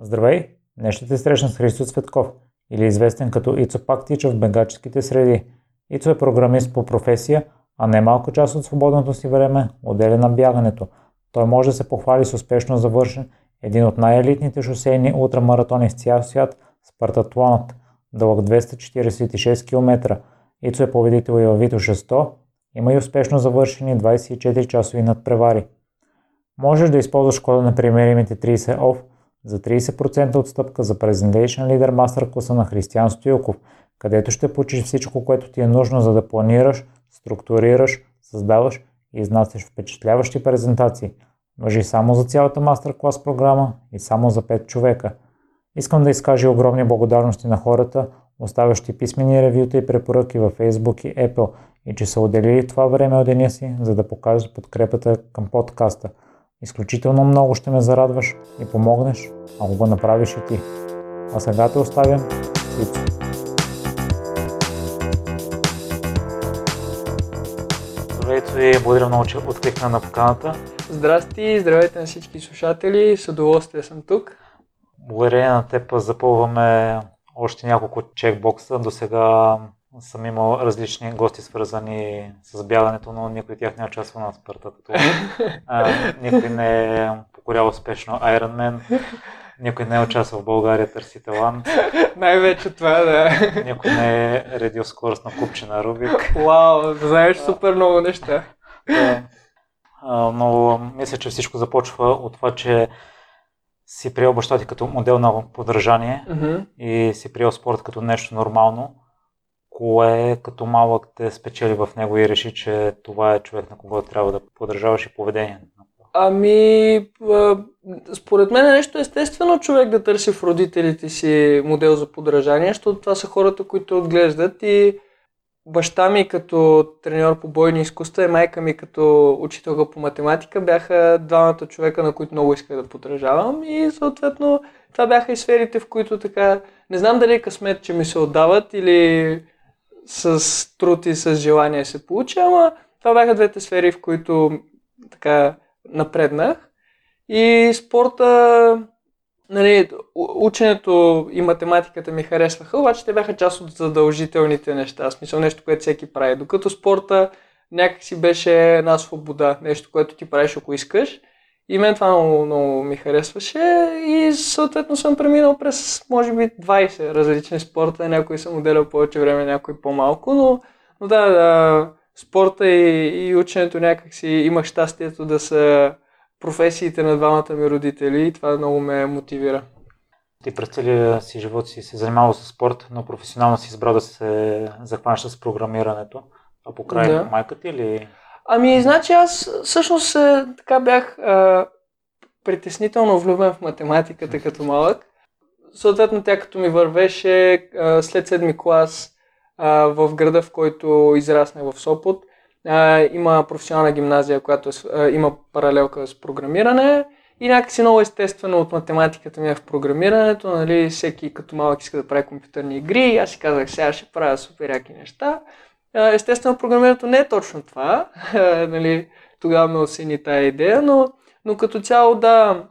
Здравей! Днес ще те срещна с Христо Цветков, или известен като Ицо Пактича в бегаческите среди. Ицо е програмист по професия, а не малко част от свободното си време отделя на бягането. Той може да се похвали с успешно завършен един от най-елитните шосейни ултрамаратони в цял свят – Спартатлонът, дълъг 246 км. Ицо е победител и във Вито 600, има и успешно завършени 24 часови надпревари. Можеш да използваш кода на примеримите 30 OFF за 30% отстъпка за Presentation Leader Master класа на Християн Стоилков, където ще получиш всичко, което ти е нужно за да планираш, структурираш, създаваш и изнасяш впечатляващи презентации. Въжи само за цялата мастер-клас програма и само за 5 човека. Искам да изкажа огромни благодарности на хората, оставящи писмени ревюта и препоръки във Facebook и Apple и че са отделили това време от деня си, за да покажат подкрепата към подкаста. Изключително много ще ме зарадваш и помогнеш, ако го направиш и ти. А сега те оставям Ицо. Здравейте и благодаря много, че откликна на поканата. Здрасти, здравейте на всички слушатели, с удоволствие съм тук. Благодарение на теб запълваме още няколко чекбокса. До сега съм имал различни гости, свързани с бягането, но никой от тях не е участвал на спорта. Като, а, никой не е покорял успешно Ironman, никой не е участвал в България Търси талант. Най-вече това, да. Никой не е редил скорост на купче на Рубик. Вау, знаеш супер много неща. Да. Но мисля, че всичко започва от това, че си приел баща ти като модел на подражание Mm-hmm. и си приел спорт като нещо нормално, кое като малък те спечели в него и реши, че това е човек, на когото трябва да подражаваш и поведение. Ами, според мен е нещо естествено човек да търси в родителите си модел за подражание, защото това са хората, които отглеждат и баща ми като треньор по бойни изкуства и майка ми като учителка по математика бяха двамата човека, на които много исках да подражавам и съответно това бяха и сферите, в които така, не знам дали е късмет, че ми се отдават или с труд и с желание се получи, ама това бяха двете сфери, в които така напреднах. И спорта, нали, ученето и математиката ми харесваха, обаче те бяха част от задължителните неща, в смисъл нещо, което всеки прави. Докато спорта някакси беше една свобода, нещо, което ти правиш ако искаш. И мен това много, много ми харесваше и съответно съм преминал през, може би, 20 различни спорта. Някои съм отделял повече време, някои по-малко, но, но да, да, спорта и, и ученето някакси имах щастието да са професиите на двамата ми родители и това много ме мотивира. Ти през целия си живот си се занимавал с спорт, но професионално си избрал да се захванеш с програмирането. А покрай Да. майка ти или... Ами, значи аз всъщност е, така бях а, притеснително влюбен в математиката като малък. Съответно, тя като ми вървеше а, след седми клас а, в града, в който израснах в Сопот, а, има професионална гимназия, която е, а, има паралелка с програмиране и някакси много естествено от математиката ми е в програмирането, нали, всеки като малък иска да прави компютърни игри, аз си казах, сега ще правя супер яки неща. Естествено, програмирането не е точно това. нали, тогава ме осени тая идея, но, но като цяло да,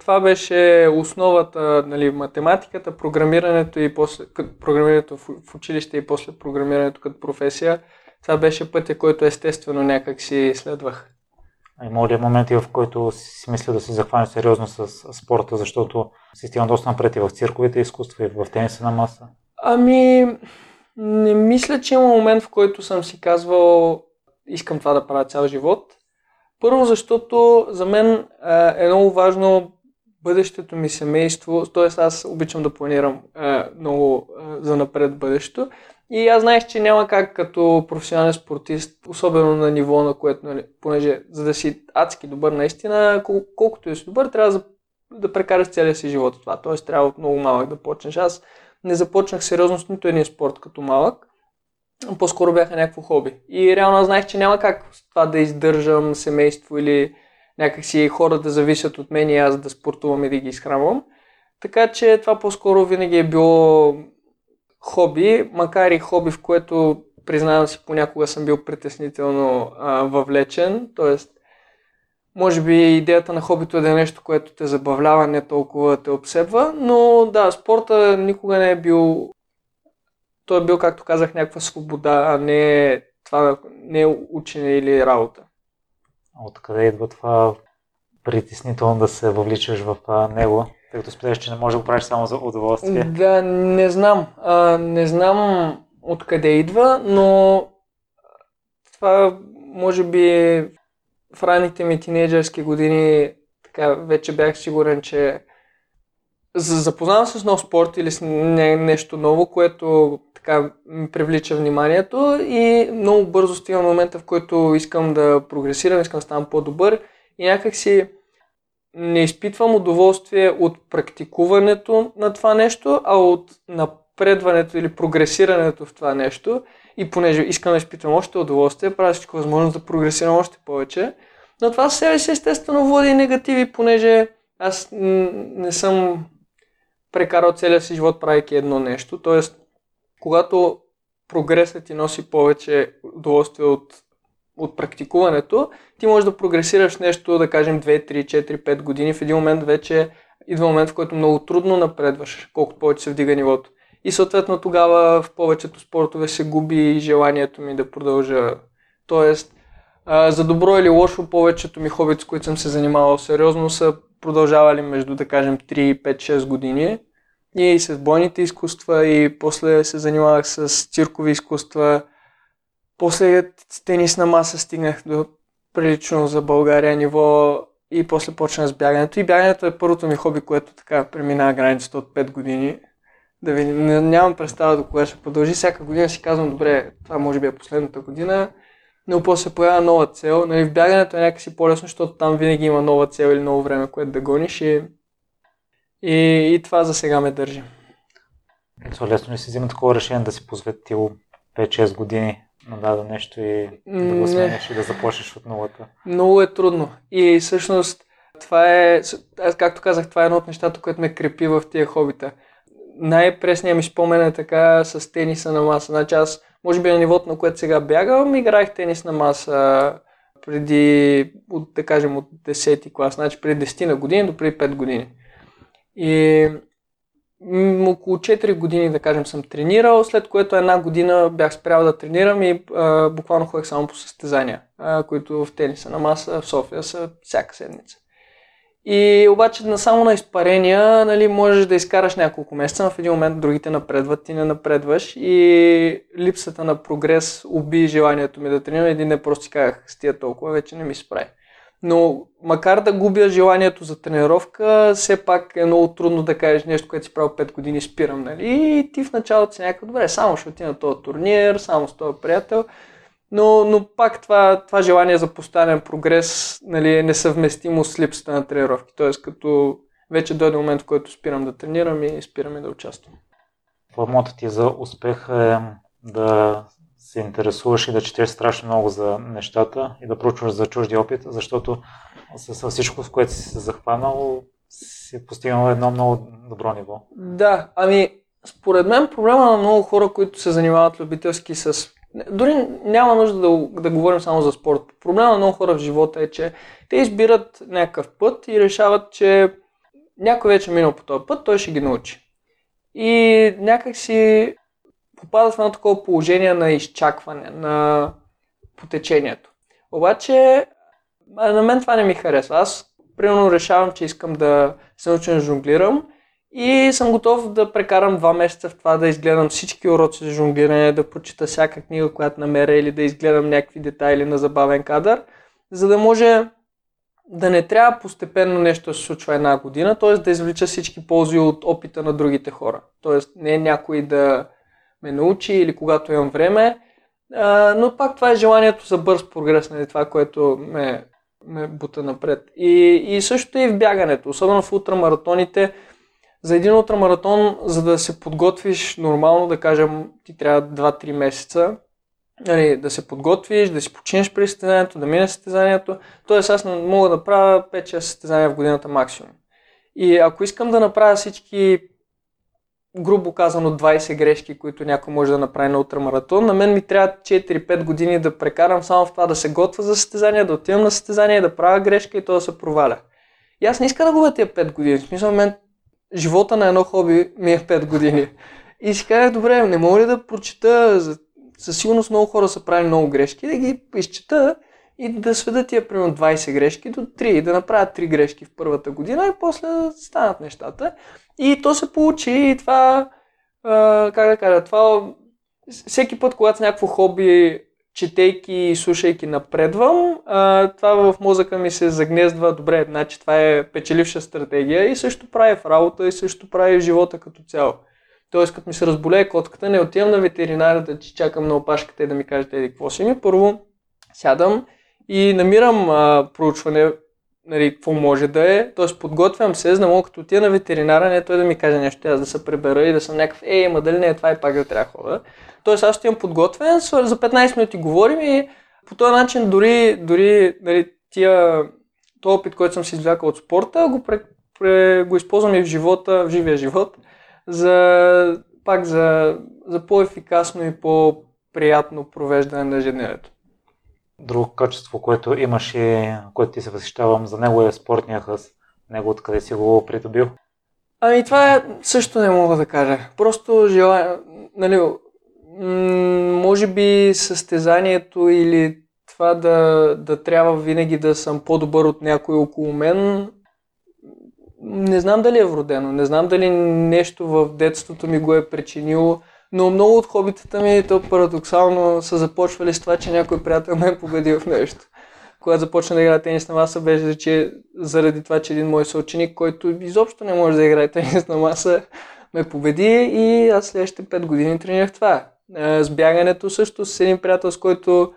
това беше основата, нали, математиката, програмирането и после, програмирането в, в училище и после програмирането като професия. Това беше пътя, който естествено някак си следвах. А Има ли моменти, в който си мисля да се захванеш сериозно с спорта, защото си стигна доста напред и в цирковите изкуства, и в тениса на маса? Ами, не мисля, че има момент, в който съм си казвал, искам това да правя цял живот. Първо, защото за мен е много важно бъдещето ми семейство, т.е. аз обичам да планирам а, много а, за напред бъдещето. И аз знаех, че няма как като професионален спортист, особено на ниво, на което, нали, понеже за да си адски добър наистина, кол- колкото и си добър, трябва да, да прекараш целия си живот това. Т.е. трябва от много малък да почнеш. Аз не започнах сериозно с нито един спорт като малък. По-скоро бяха някакво хоби. И реално знаех, че няма как с това да издържам семейство или някакси хора да зависят от мен и аз да спортувам и да ги изхранвам. Така че това по-скоро винаги е било хоби, макар и хоби, в което признавам си понякога съм бил притеснително а, въвлечен. Тоест, може би идеята на хобито е да е нещо, което те забавлява, не толкова те обсебва, но да, спорта никога не е бил той е бил, както казах, някаква свобода, а не това не е учене или работа. Откъде идва това притеснително да се въвличаш в него, тъй като споделяш, че не можеш да го правиш само за удоволствие? Да, не знам. А, не знам откъде идва, но това може би в ранните ми тинейджърски години така вече бях сигурен, че запознавам се с нов спорт или с не, нещо ново, което така ми привлича вниманието и много бързо стигам момента, в който искам да прогресирам, искам да ставам по-добър и някак си не изпитвам удоволствие от практикуването на това нещо, а от напредването или прогресирането в това нещо. И понеже искам да изпитвам още удоволствие, правя всичко възможно да прогресирам още повече. Но това себе си естествено води негативи, понеже аз не съм прекарал целия си живот правейки едно нещо. Тоест, когато прогресът ти носи повече удоволствие от, от практикуването, ти можеш да прогресираш нещо, да кажем 2, 3, 4, 5 години. В един момент вече идва момент, в който много трудно напредваш, колкото повече се вдига нивото. И съответно тогава в повечето спортове се губи желанието ми да продължа. Тоест, за добро или лошо, повечето ми хобити, с които съм се занимавал сериозно, са продължавали между, да кажем, 3, 5, 6 години и с бойните изкуства и после се занимавах с циркови изкуства. После с тенис на маса стигнах до прилично за България ниво и после почна с бягането. И бягането е първото ми хоби, което така преминава границата от 5 години. Да ви, нямам представа до кога ще продължи. Всяка година си казвам, добре, това може би е последната година, но после появява нова цел. Нали, в бягането е някакси по-лесно, защото там винаги има нова цел или ново време, което да гониш и и, и това за сега ме държи. Ето, лесно ли си взима такова решение да си посветил 5-6 години на дадо нещо и да го смениш и да започнеш от нулата? Много е трудно. И всъщност това е, аз както казах, това е едно от нещата, което ме крепи в тия хобита. Най-пресният ми спомен е така с тениса на маса. Значи аз, може би на нивото, на което сега бягам, играех тенис на маса преди, от, да кажем, от 10 клас, значи преди 10 на години до преди 5 години. И около 4 години, да кажем, съм тренирал, след което една година бях спрял да тренирам и а, буквално ходех само по състезания, а, които в тениса на маса в София са всяка седмица. И обаче на само на изпарения, нали, можеш да изкараш няколко месеца, но в един момент другите напредват, ти не напредваш и липсата на прогрес уби желанието ми да тренирам. Един не просто си казах, с тия толкова, вече не ми се. Но макар да губя желанието за тренировка, все пак е много трудно да кажеш нещо, което си правил 5 години, спирам, нали? И ти в началото си някакъв, добре, само ще отида на този турнир, само с този приятел. Но, но пак това, това желание за постоянен прогрес нали, е несъвместимо с липсата на тренировки. Тоест, като вече дойде момент, в който спирам да тренирам и спирам и да участвам. Формата ти за успех е да се интересуваш и да четеш страшно много за нещата и да проучваш за чужди опит, защото с всичко, с което си се захванал, си постигнал едно много добро ниво. Да, ами според мен проблема на много хора, които се занимават любителски с... Дори няма нужда да, да говорим само за спорт. Проблема на много хора в живота е, че те избират някакъв път и решават, че някой вече е минал по този път, той ще ги научи. И някак си попадат в едно такова положение на изчакване, на потечението. Обаче, на мен това не ми харесва. Аз, примерно, решавам, че искам да се науча да жонглирам и съм готов да прекарам два месеца в това да изгледам всички уроци за жонглиране, да прочита всяка книга, която намеря или да изгледам някакви детайли на забавен кадър, за да може да не трябва постепенно нещо да се случва една година, т.е. да извлича всички ползи от опита на другите хора. Т.е. не е някой да ме научи или когато имам време. А, но пак това е желанието за бърз прогрес, нали, това, което ме, ме бута напред. И, и също и в бягането, особено в ултрамаратоните. За един ултрамаратон, за да се подготвиш нормално, да кажем, ти трябва 2-3 месеца, нали, да се подготвиш, да си починеш при състезанието, да мине състезанието. Тоест аз мога да правя 5-6 състезания в годината максимум. И ако искам да направя всички грубо казано 20 грешки, които някой може да направи на ултрамаратон. На мен ми трябва 4-5 години да прекарам само в това да се готва за състезание, да отивам на състезание, да правя грешка и то да се проваля. И аз не искам да губя тия 5 години. В смисъл, мен живота на едно хоби ми е 5 години. И си казах, добре, не мога ли да прочита, със сигурност много хора са правили много грешки, да ги изчета и да сведа тия примерно 20 грешки до 3 и да направят 3 грешки в първата година и после станат нещата. И то се получи и това, а, как да кажа, това всеки път, когато с някакво хоби, четейки и слушайки напредвам, а, това в мозъка ми се загнездва, добре, значи това е печеливша стратегия и също прави в работа и също прави в живота като цяло. Тоест, като ми се разболее котката, не отивам на ветеринара да ти чакам на опашката и да ми кажете еди какво си ми. Първо сядам и намирам а, проучване, нали, какво може да е. Тоест, подготвям се, за да мога като отида на ветеринара, не той да ми каже нещо, аз да се пребера и да съм някакъв, ей, ма дали не е това и пак да трябва да хода. Тоест, аз отивам подготвен, за 15 минути говорим и по този начин дори, дори нали, тия, този опит, който съм си извлякал от спорта, го, пре, пре, го използвам и в живота, в живия живот за, пак за, за по-ефикасно и по-приятно провеждане на ежедневието. Друго качество, което имаш и което ти се възхищавам за него е спортния хъс. Него откъде си го придобил? Ами това е, също не мога да кажа. Просто желая, нали, може би състезанието или това да, да трябва винаги да съм по-добър от някой около мен, не знам дали е вродено, не знам дали нещо в детството ми го е причинило, но много от хобитата ми, то парадоксално, са започвали с това, че някой приятел ме е победил в нещо. Когато започна да играя тенис на маса, беше, че заради това, че един мой съученик, който изобщо не може да играе тенис на маса, ме победи и аз следващите 5 години тренирах това. С бягането също с един приятел, с който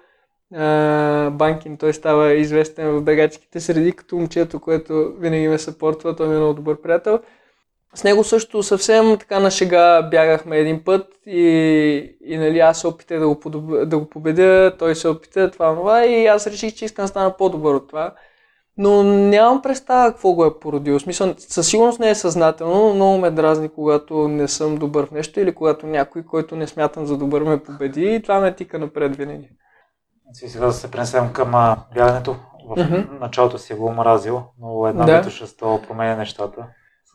Банкин, той става известен в бегачките среди, като момчето, което винаги ме съпортва, той ми е много добър приятел. С него също съвсем така на шега бягахме един път и, и нали, аз се опитах да го, подоб... да го победя, той се опита това, това и аз реших, че искам да стана по-добър от това. Но нямам представа какво го е породило. Смисъл, със сигурност не е съзнателно, но много ме дразни, когато не съм добър в нещо или когато някой, който не смятам за добър, ме победи и това ме тика напред винаги. И сега да се пренесем към бягането. В mm-hmm. началото си го омразил, но една да. битоша променя нещата.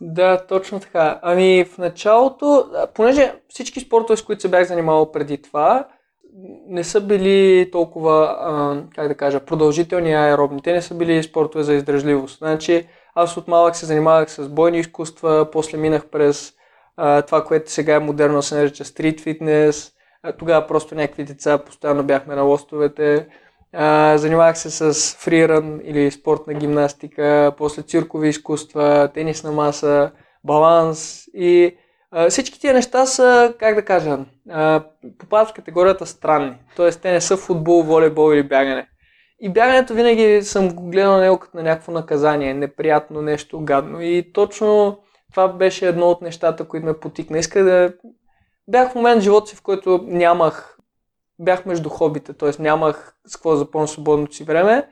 Да, точно така. Ами в началото, понеже всички спортове, с които се бях занимавал преди това, не са били толкова, а, как да кажа, продължителни аеробни. Те не са били спортове за издръжливост. Значи аз от малък се занимавах с бойни изкуства, после минах през а, това, което сега е модерно се нарича стрит фитнес, тогава просто някакви деца постоянно бяхме на лостовете. Занимавах се с фриран или спортна гимнастика, после циркови изкуства, тенисна маса, баланс и а, всички тия неща са, как да кажа, а, попадат в категорията странни. Тоест те не са футбол, волейбол или бягане. И бягането винаги съм го гледал на него като на някакво наказание, неприятно нещо, гадно. И точно това беше едно от нещата, които ме потикна. Исках да бях в момент в живота си, в който нямах, бях между хобите, т.е. нямах с какво запълня свободното си време.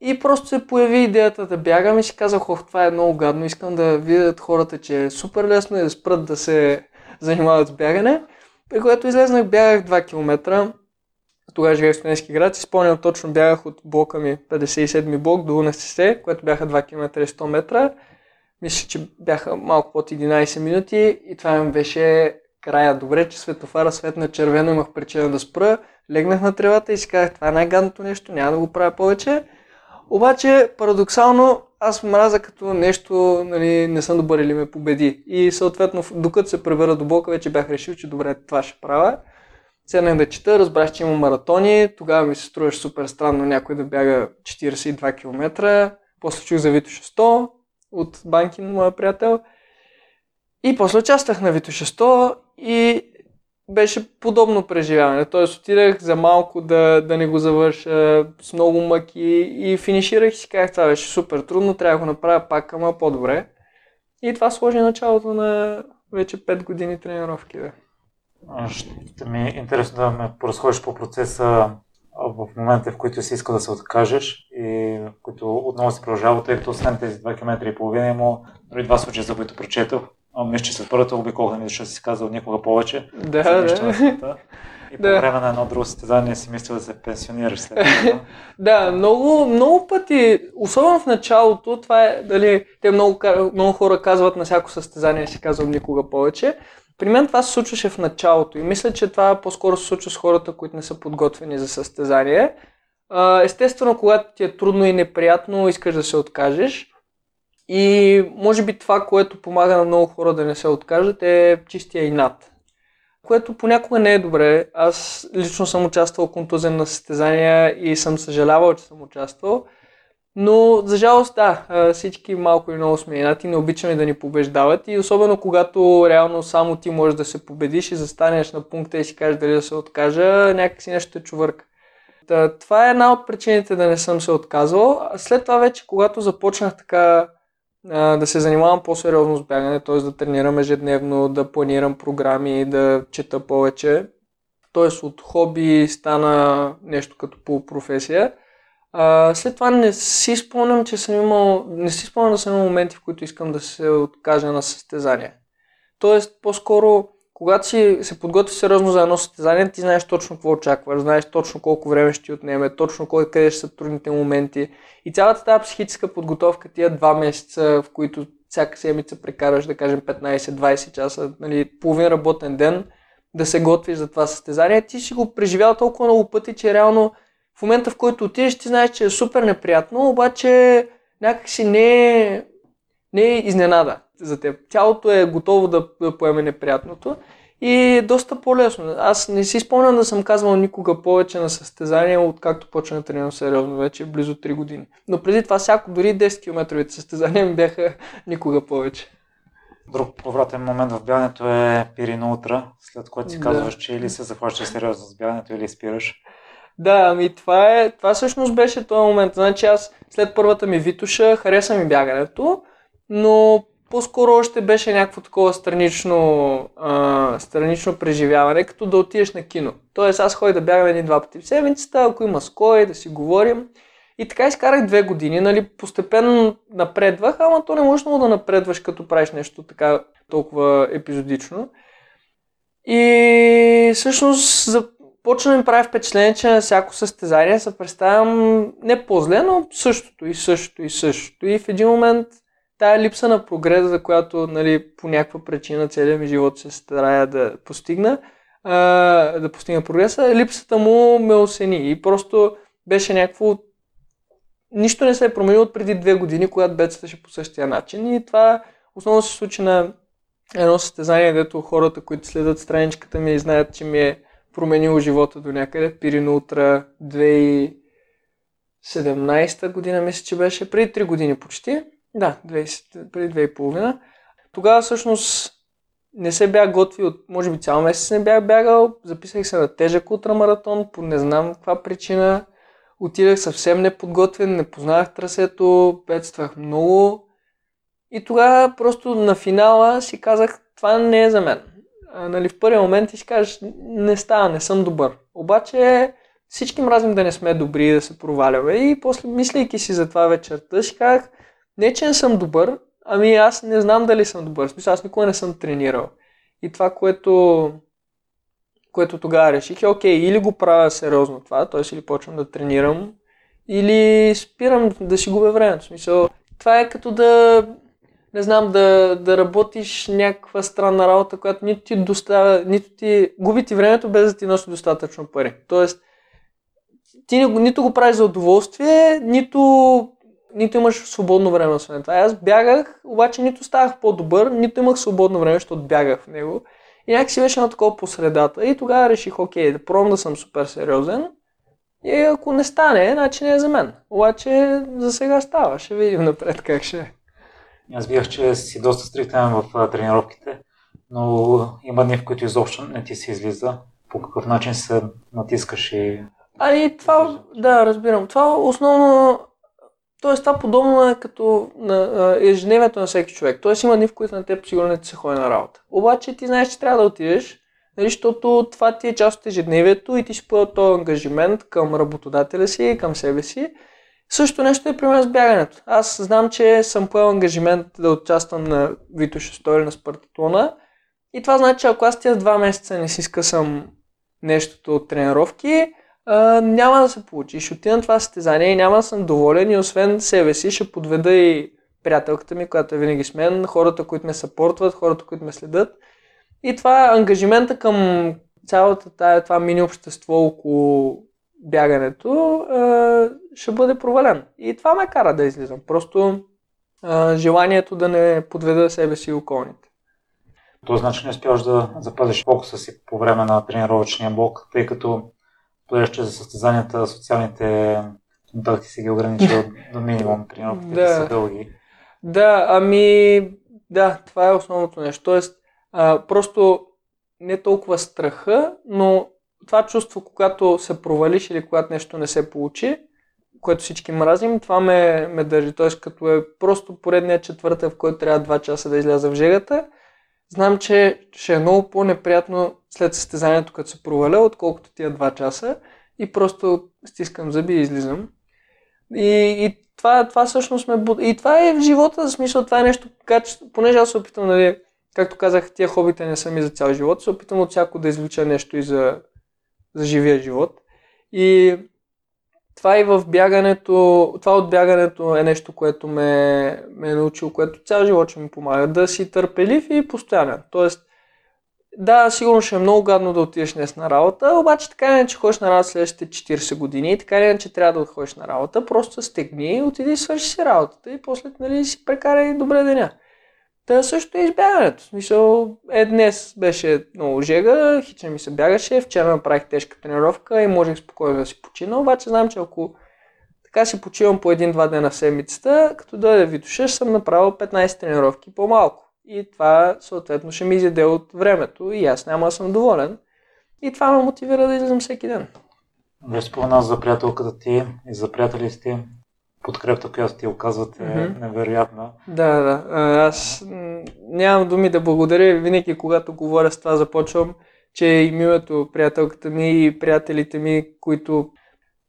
И просто се появи идеята да бягам и си казах, ох, това е много гадно, искам да видят хората, че е супер лесно и да спрат да се занимават с бягане. При което излезнах, бягах 2 км. Тогава живеех в студентски град и спомням точно бягах от блока ми 57 блок до УНСС, което бяха 2 км и 100 метра. Мисля, че бяха малко под 11 минути и това ми беше края. Добре, че светофара светна червено, имах причина да спра. Легнах на тревата и си казах, това е най-гадното нещо, няма да го правя повече. Обаче, парадоксално, аз мраза като нещо, нали, не съм добър или ме победи. И съответно, докато се превера до блока, вече бях решил, че добре, това ще правя. Седнах да чета, разбрах, че има маратони. Тогава ми се струваше супер странно някой да бяга 42 км. После чух за Витоша 100 от Банкин, моя приятел. И после участвах на Витоша 100 и беше подобно преживяване. Тоест отидах за малко да, да не го завърша с много мъки и финиширах и си казах, това беше супер трудно, трябва да го направя пак, ама по-добре. И това сложи началото на вече 5 години тренировки. Да. Ще ми е интересно да ме поразходиш по процеса в момента, в който си иска да се откажеш и които отново се продължава, тъй като освен тези 2 км и половина има дори два случая, за които прочетох А, мисля, че след първата обиколка защото си казал никога повече. Да, да. И по да. време на едно друго състезание си мислил да се пенсионираш след това. да, много, много пъти, особено в началото, това е, дали, те много, много хора казват на всяко състезание, си казвам никога повече. При мен това се случваше в началото и мисля, че това по-скоро се случва с хората, които не са подготвени за състезание. Естествено, когато ти е трудно и неприятно, искаш да се откажеш. И може би това, което помага на много хора да не се откажат е чистия инат. Което понякога не е добре. Аз лично съм участвал контузен на състезания и съм съжалявал, че съм участвал. Но, за жалост, да, всички малко и много сме инати, не обичаме да ни побеждават и особено когато реално само ти можеш да се победиш и застанеш на пункта и си кажеш дали да се откажа, някакси нещо е чувърка. това е една от причините да не съм се отказвал. След това вече, когато започнах така да се занимавам по-сериозно с бягане, т.е. да тренирам ежедневно, да планирам програми, да чета повече. Т.е. от хоби стана нещо като полупрофесия. А, след това не си спомням, че съм имал, не си спомням да съм имал моменти, в които искам да се откажа на състезание. Тоест, по-скоро, когато си се подготвиш сериозно за едно състезание, ти знаеш точно какво очакваш, знаеш точно колко време ще ти отнеме, точно кой къде ще са трудните моменти. И цялата тази психическа подготовка, тия два месеца, в които всяка седмица прекараш, да кажем, 15-20 часа, нали, половин работен ден, да се готвиш за това състезание, ти си го преживял толкова много пъти, че реално в момента, в който отидеш, ти знаеш, че е супер неприятно, обаче някакси не е, не е изненада за теб. Тялото е готово да, да поеме неприятното и е доста по-лесно. Аз не си спомням да съм казвал никога повече на състезания, откакто почна да тренирам сериозно вече, близо 3 години. Но преди това всяко, дори 10 км състезания ми бяха никога повече. Друг повратен момент в бягането е Пирина утра, след което си казваш, да. че или се захващаш сериозно с бягането, или спираш. Да, ами това е, това всъщност беше този момент. Значи аз след първата ми витуша хареса ми бягането, но по-скоро още беше някакво такова странично, а, странично преживяване, като да отидеш на кино. Тоест аз ходя да бягам един-два пъти в седмицата, ако има ской, да си говорим. И така изкарах две години, нали, постепенно напредвах, ама то не можеш много да напредваш, като правиш нещо така толкова епизодично. И всъщност за почна да ми прави впечатление, че на всяко състезание се представям не по-зле, но същото и същото и същото. И в един момент тая липса на прогрес, за която нали, по някаква причина целият ми живот се старая да постигна, а, да постигна прогреса, липсата му ме осени и просто беше някакво нищо не се е променило от преди две години, когато бедстваше по същия начин и това основно се случи на едно състезание, дето хората, които следят страничката ми и знаят, че ми е променило живота до някъде. Пирин Утра 2017 година, мисля, че беше, преди 3 години почти. Да, 20, преди 2,5. Тогава всъщност не се бях готвил, може би цял месец не бях бягал, записах се на тежък ултрамаратон, по не знам каква причина. Отидах съвсем неподготвен, не познавах трасето, бедствах много. И тогава просто на финала си казах, това не е за мен а, нали, в първия момент ти си кажеш, не става, не съм добър. Обаче всички мразим да не сме добри, да се проваляме. И после, мислейки си за това вечерта, си казах, не че не съм добър, ами аз не знам дали съм добър. Смисъл, аз никога не съм тренирал. И това, което, което тогава реших е, окей, или го правя сериозно това, т.е. или почвам да тренирам, или спирам да си губя времето. Смисъл, това е като да не знам, да, да работиш някаква странна работа, която нито ти доставя, нито ти губи ти времето без да ти носи достатъчно пари. Тоест, ти нито го правиш за удоволствие, нито, нито имаш свободно време освен това. Аз бягах, обаче нито ставах по-добър, нито имах свободно време, защото бягах в него. И някакси беше на такова по средата. И тогава реших, окей, да пробвам да съм супер сериозен. И ако не стане, значи не е за мен. Обаче за сега става. Ще видим напред как ще е. Аз бях, че си доста стриктен в тренировките, но има дни, в които изобщо не ти се излиза. По какъв начин се натискаш и... Ами това, да, разбирам. Това основно, т.е. това подобно е като на ежедневието на всеки човек. Тоест има дни, в които на теб сигурно не ти се ходи на работа. Обаче ти знаеш, че трябва да отидеш, нали, защото това ти е част от ежедневието и ти си поел този ангажимент към работодателя си, към себе си Също нещо е при мен с бягането. Аз знам, че съм поел ангажимент да участвам на Витоша Стори на Спартатлона и това значи, че ако аз тия два месеца не си скъсам нещото от тренировки, а, няма да се получи. Ще отида на това състезание и няма да съм доволен и освен себе си ще подведа и приятелката ми, която е винаги с мен, хората, които ме съпортват, хората, които ме следят. И това ангажимента към цялата тая, това мини общество около бягането а, ще бъде провален. И това ме кара да излизам. Просто а, желанието да не подведа себе си и околните. То значи не успяваш да запазиш фокуса си по време на тренировъчния блок, тъй като поделяш, че за състезанията социалните контакти си ги ограничил до минимум, тренировките да. са дълги. Да, ами да, това е основното нещо. Тоест, а, просто не толкова страха, но това чувство, когато се провалиш или когато нещо не се получи, което всички мразим, това ме, ме държи. Тоест, като е просто поредният четвъртък, в който трябва 2 часа да изляза в жегата, знам, че ще е много по-неприятно след състезанието, като се проваля, отколкото тия 2 часа и просто стискам зъби и излизам. И, и това, това всъщност ме буд... И това е в живота, за смисъл, това е нещо, каче... понеже аз се опитам, нали, както казах, тия хобите не са ми за цял живот, се опитам от всяко да извлича нещо и за, за живия живот. И това и в бягането, това от бягането е нещо, което ме, ме е научило, което цял живот ще ми помага. Да си търпелив и постоянен. Тоест, да, сигурно ще е много гадно да отидеш днес на работа, обаче така не че ходиш на работа следващите 40 години и така не че трябва да отходиш на работа, просто стегни, отиди и свърши си работата и после нали, си прекарай добре деня. Та също е избягането. Смисъл, е днес беше много жега, хича ми се бягаше, вчера направих тежка тренировка и можех спокойно да си почина, обаче знам, че ако така си почивам по един-два дена в седмицата, като дойде Витоша, съм направил 15 тренировки по-малко. И това съответно ще ми изяде от времето и аз няма да съм доволен. И това ме мотивира да излизам всеки ден. Вие спомена за приятелката ти и за приятелите ти подкрепта, която ти оказвате, mm-hmm. невероятна. Да, да. Аз нямам думи да благодаря. Винаги, когато говоря с това, започвам, че и милото приятелката ми и приятелите ми, които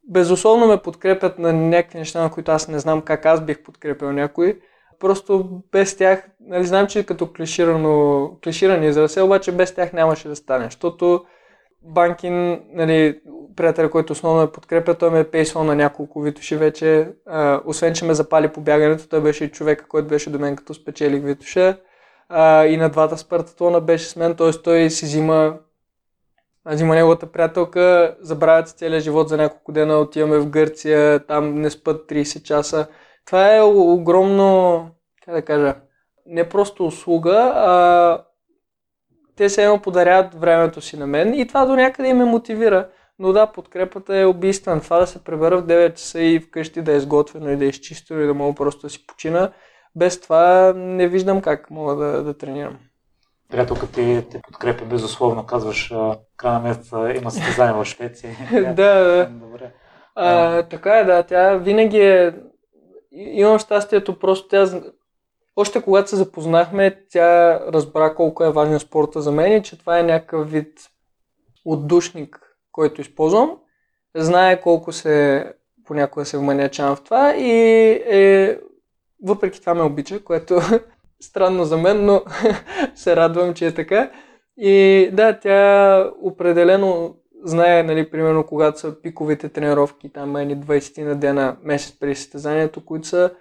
безусловно ме подкрепят на някакви неща, на които аз не знам как аз бих подкрепил някой. Просто без тях, нали, знам, че като клиширано, клиширан израз е, обаче без тях нямаше да стане, защото Банкин, нали, приятел, който основно ме подкрепя, той ме е пейсвал на няколко витуши вече. А, освен, че ме запали по бягането, той беше и човека, който беше до мен като спечелих витуша. А, и на двата спартатлона беше с мен, т.е. той си взима взима неговата приятелка, забравят се целият живот за няколко дена, отиваме в Гърция, там не спът 30 часа. Това е огромно, как да кажа, не просто услуга, а те се едно подаряват времето си на мен и това до някъде ме мотивира. Но да, подкрепата е убийствена. Това да се пребера в 9 часа и вкъщи да е изготвено и да е изчистено и да мога просто да си почина, без това не виждам как мога да, да тренирам. Приятелка ти те подкрепя безусловно, казваш, края на месеца има състезание в Швеция. да, да. Добре. А, така е, да. Тя винаги е... Имам щастието, просто тя още когато се запознахме, тя разбра колко е важен спорта за мен и че това е някакъв вид отдушник, който използвам. Знае колко се понякога се вманячавам в това и е, въпреки това ме обича, което странно за мен, но се радвам, че е така. И да, тя определено знае, нали, примерно, когато са пиковите тренировки, там е 20 на дена, месец преди състезанието, които са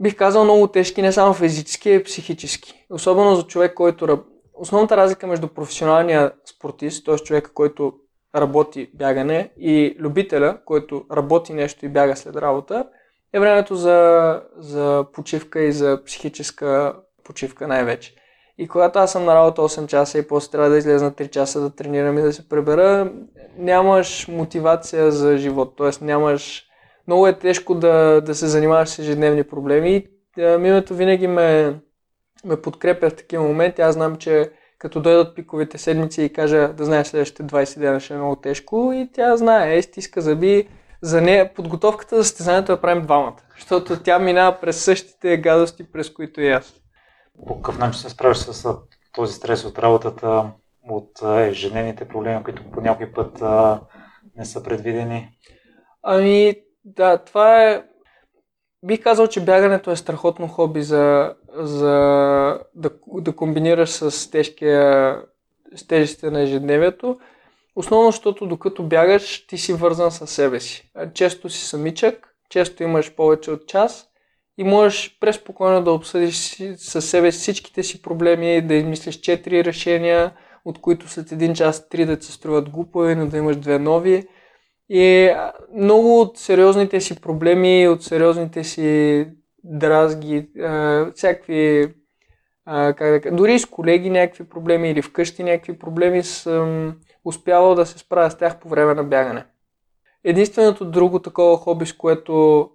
бих казал, много тежки, не само физически, а и психически. Особено за човек, който... Основната разлика между професионалния спортист, т.е. човека, който работи бягане, и любителя, който работи нещо и бяга след работа, е времето за, за почивка и за психическа почивка най-вече. И когато аз съм на работа 8 часа и после трябва да излеза на 3 часа да тренирам и да се пребера, нямаш мотивация за живот, т.е. нямаш много е тежко да, да се занимаваш с ежедневни проблеми. Мимето винаги ме, ме подкрепя в такива моменти. Аз знам, че като дойдат пиковите седмици и кажа да знаеш следващите 20 дена ще е много тежко и тя знае, е, стиска зъби. За нея подготовката за състезанието я правим двамата, защото тя минава през същите гадости, през които и аз. По какъв начин се справиш с този стрес от работата, от ежедневните проблеми, които по някой път а, не са предвидени? Ами, Да, това е... Бих казал, че бягането е страхотно хоби за, за да, да комбинираш с тежкия, с тежестите на ежедневието. Основно, защото докато бягаш, ти си вързан със себе си. Често си самичък, често имаш повече от час и можеш преспокойно да обсъдиш със себе всичките си проблеми, да измислиш четири решения, от които след един час три да се струват глупави, но да имаш две нови. И много от сериозните си проблеми, от сериозните си дразги, всякакви, как да дори с колеги някакви проблеми или вкъщи някакви проблеми, съм успявал да се справя с тях по време на бягане. Единственото друго такова хоби, с което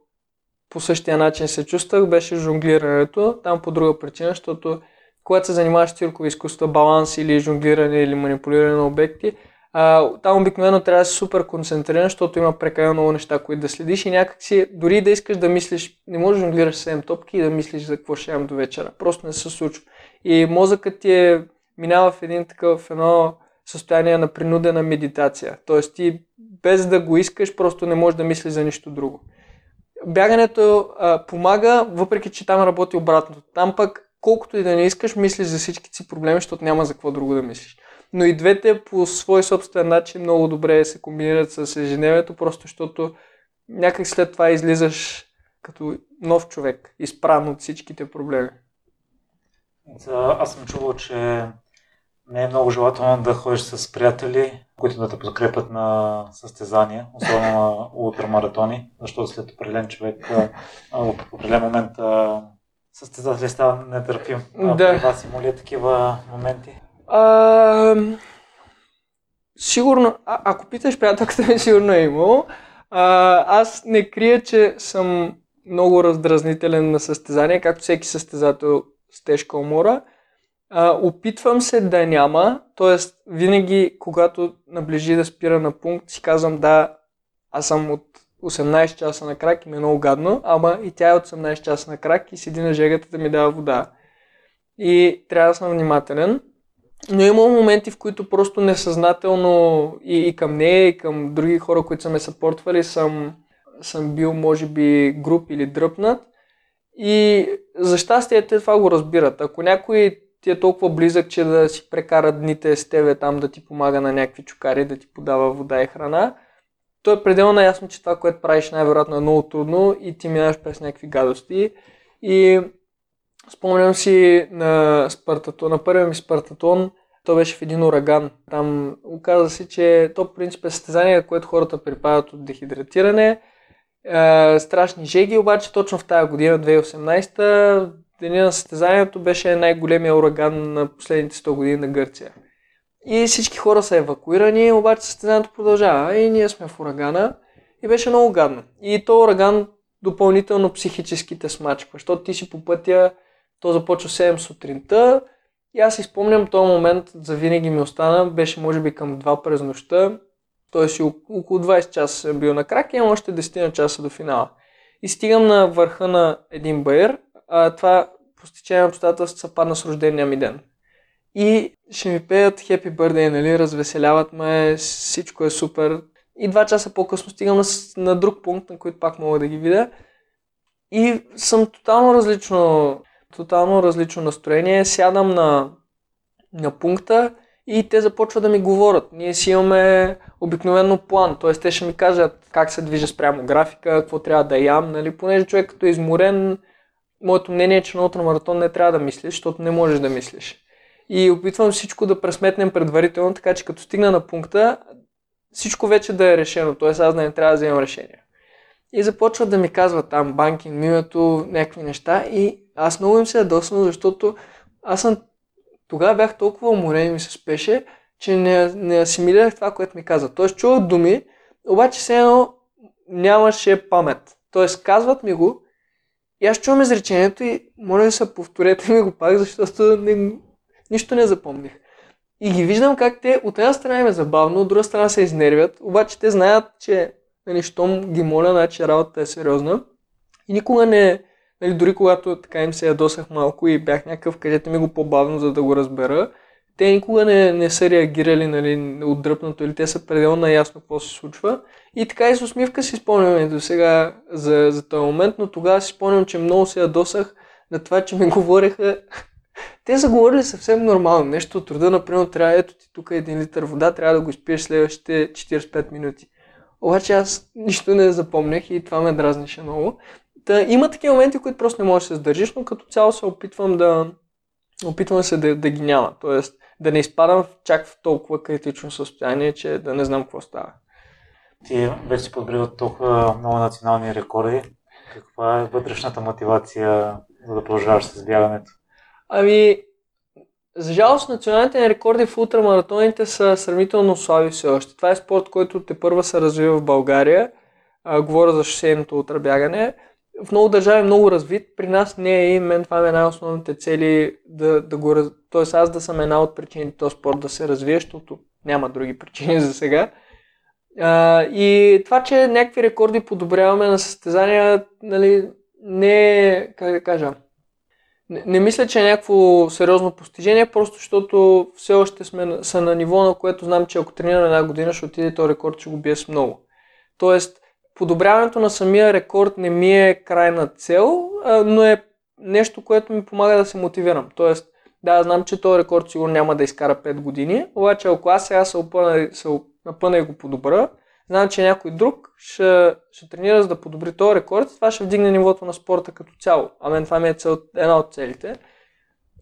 по същия начин се чувствах, беше жонглирането. Там по друга причина, защото когато се занимаваш с циркови изкуства, баланс или жонглиране или манипулиране на обекти, а, там обикновено трябва да си супер концентриран, защото има прекалено много неща, които да следиш и някакси, дори да искаш да мислиш, не можеш да жонглираш 7 топки и да мислиш за какво ще имам до вечера. Просто не се случва. И мозъкът ти е, минава в един такъв, едно състояние на принудена медитация. Тоест ти без да го искаш, просто не можеш да мислиш за нищо друго. Бягането а, помага, въпреки че там работи обратното. Там пък, колкото и да не искаш, мислиш за всички си проблеми, защото няма за какво друго да мислиш. Но и двете по свой собствен начин много добре се комбинират с ежедневието, просто защото някак след това излизаш като нов човек, изпран от всичките проблеми. Аз съм чувал, че не е много желателно да ходиш с приятели, които да те подкрепят на състезания, особено на ултрамаратони, защото след определен човек в определен момент състезатели става нетърпим. Да. При вас има ли такива моменти? А, сигурно, а, ако питаш приятелката ми, сигурно е имало. А, аз не крия, че съм много раздразнителен на състезания, както всеки състезател с тежка умора. А, опитвам се да няма, т.е. винаги, когато наближи да спира на пункт, си казвам да, аз съм от 18 часа на крак и ми е много гадно, ама и тя е от 18 часа на крак и седи на жегата да ми дава вода. И трябва да съм внимателен. Но има моменти, в които просто несъзнателно и, и към нея, и към други хора, които са ме съпортвали, съм, съм бил, може би, груп или дръпнат. И за щастие те това го разбират. Ако някой ти е толкова близък, че да си прекара дните с тебе там да ти помага на някакви чукари, да ти подава вода и храна, то е пределно ясно, че това, което правиш най-вероятно е много трудно и ти минаваш през някакви гадости. И спомням си на Спартатон, на първия ми Спартатон, то беше в един ураган. Там оказа се, че то по принцип е състезание, което хората припадат от дехидратиране. Е, страшни жеги, обаче точно в тази година, 2018, деня на състезанието беше най-големия ураган на последните 100 години на Гърция. И всички хора са евакуирани, обаче състезанието продължава и ние сме в урагана и беше много гадно. И то ураган допълнително психически те смачква, защото ти си по пътя, то започва 7 сутринта и аз си спомням този момент, за винаги ми остана, беше може би към 2 през нощта, т.е. около 20 часа съм бил на крак и имам още 10 часа до финала. И стигам на върха на един байер, а, това по стечение на обстоятелствата съвпадна с рождения ми ден. И ще ми пеят Happy Birthday, нали, развеселяват ме, всичко е супер. И два часа по-късно стигам на, на друг пункт, на който пак мога да ги видя. И съм тотално различно, тотално различно настроение. Сядам на, на пункта и те започват да ми говорят. Ние си имаме обикновено план, т.е. те ще ми кажат как се движа спрямо графика, какво трябва да ям, нали, понеже човек като е изморен, моето мнение е, че на ултрамаратон не трябва да мислиш, защото не можеш да мислиш. И опитвам всичко да пресметнем предварително, така че като стигна на пункта, всичко вече да е решено, т.е. аз да не трябва да вземам решение. И започват да ми казват там банкинг, името, някакви неща и аз много им се ядосвам, защото аз съм тогава бях толкова уморен и ми се спеше, че не, не асимилирах това, което ми каза. Тоест чувах думи, обаче все едно нямаше памет. Тоест казват ми го и аз чувам изречението и моля да се повторете ми го пак, защото не, нищо не запомних. И ги виждам как те от една страна им е забавно, от друга страна се изнервят, обаче те знаят, че нали, щом ги моля, значи работата е сериозна. И никога не, нали, дори когато така им се ядосах малко и бях някакъв, кажете ми го по-бавно, за да го разбера, те никога не, не са реагирали нали, отдръпнато или те са пределно наясно какво се случва. И така и с усмивка си спомняме до сега за, за този момент, но тогава си спомням, че много се ядосах на това, че ми говореха те са говорили съвсем нормално. Нещо от труда, например, трябва, ето ти тук един литър вода, трябва да го изпиеш следващите 45 минути. Обаче аз нищо не запомнях и това ме дразнеше много. Та, има такива моменти, които просто не можеш да се сдържиш, но като цяло се опитвам да опитвам се да, да ги няма. Тоест да не изпадам чак в толкова критично състояние, че да не знам какво става. Ти вече си подбрил толкова много национални рекорди. Каква е вътрешната мотивация за да продължаваш с бягането? Ами, за жалост, националните рекорди в ултрамаратоните са сравнително слаби все още. Това е спорт, който те първа се развива в България. А, говоря за шосейното ултрабягане. В много държави е много развит. При нас не е и мен това е една основните цели да, да го раз... Тоест аз да съм една от причините този спорт да се развие, защото няма други причини за сега. А, и това, че някакви рекорди подобряваме на състезания, нали, не е, как да кажа, не, не мисля, че е някакво сериозно постижение, просто защото все още сме са на ниво, на което знам, че ако тренирам една година, ще отиде този рекорд, ще го бие с много. Тоест, подобряването на самия рекорд не ми е крайна цел, но е нещо, което ми помага да се мотивирам. Тоест, да, знам, че този рекорд сигурно няма да изкара 5 години, обаче ако аз сега се опъна, се напъна и го подобра, знам, че някой друг ще, ще тренира за да подобри този рекорд и това ще вдигне нивото на спорта като цяло. А мен това ми е цел, една от целите.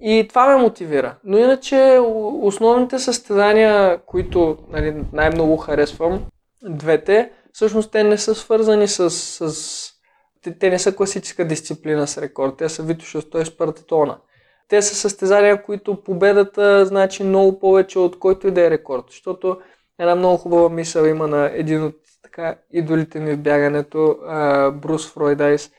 И това ме мотивира. Но иначе основните състезания, които нали, най-много харесвам, двете, всъщност те не са свързани с... с... Те, те не са класическа дисциплина с рекорд, те са Витошество и Спартатона. Те са състезания, които победата значи много повече от който и да е рекорд, защото Една много хубава мисъл има на един от така, идолите ми в бягането, а, Брус Фройдайс.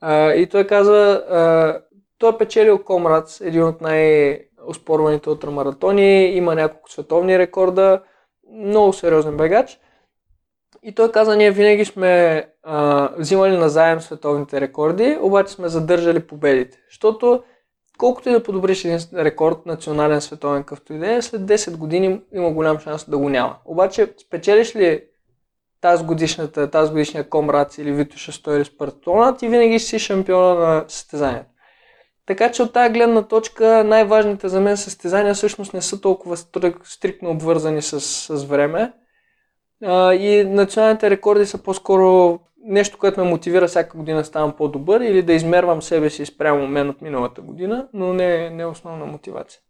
А, и той казва, а, той е печелил Комрадс, един от най-оспорваните ултрамаратони, има няколко световни рекорда, много сериозен бегач. И той каза, ние винаги сме а, взимали назаем световните рекорди, обаче сме задържали победите. Защото колкото и да подобриш един рекорд, национален, световен какъвто и да е, след 10 години има голям шанс да го няма. Обаче, спечелиш ли тази годишната, тази годишния комрад или Витоша 100 или Спартона, ти винаги си шампиона на състезанието. Така че от тази гледна точка най-важните за мен състезания всъщност не са толкова стриктно обвързани с, с време. А, и националните рекорди са по-скоро нещо, което ме мотивира всяка година да ставам по-добър или да измервам себе си спрямо мен от миналата година, но не, не е основна мотивация.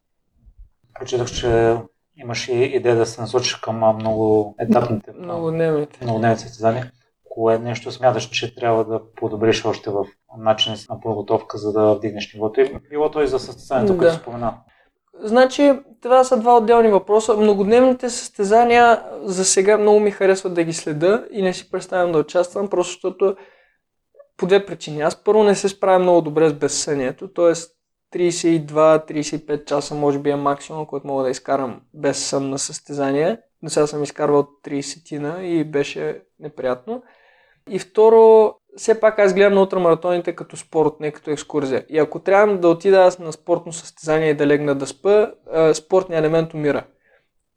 Прочитах, че имаш и идея да се насочиш към много етапните, многодневните многодневните състезания. Кое нещо смяташ, че трябва да подобриш още в начина си на подготовка, за да вдигнеш нивото? Било то и за състезанието, да. което спомена. Значи, това са два отделни въпроса. Многодневните състезания за сега много ми харесват да ги следа и не си представям да участвам, просто защото по две причини. Аз първо не се справя много добре с безсънието, т.е. 32-35 часа може би е максимум, който мога да изкарам без сън на състезание. До сега съм изкарвал 30 и беше неприятно. И второ, все пак аз гледам на ултрамаратоните като спорт, не като екскурзия. И ако трябва да отида аз на спортно състезание и да легна да спа, спортният елемент умира.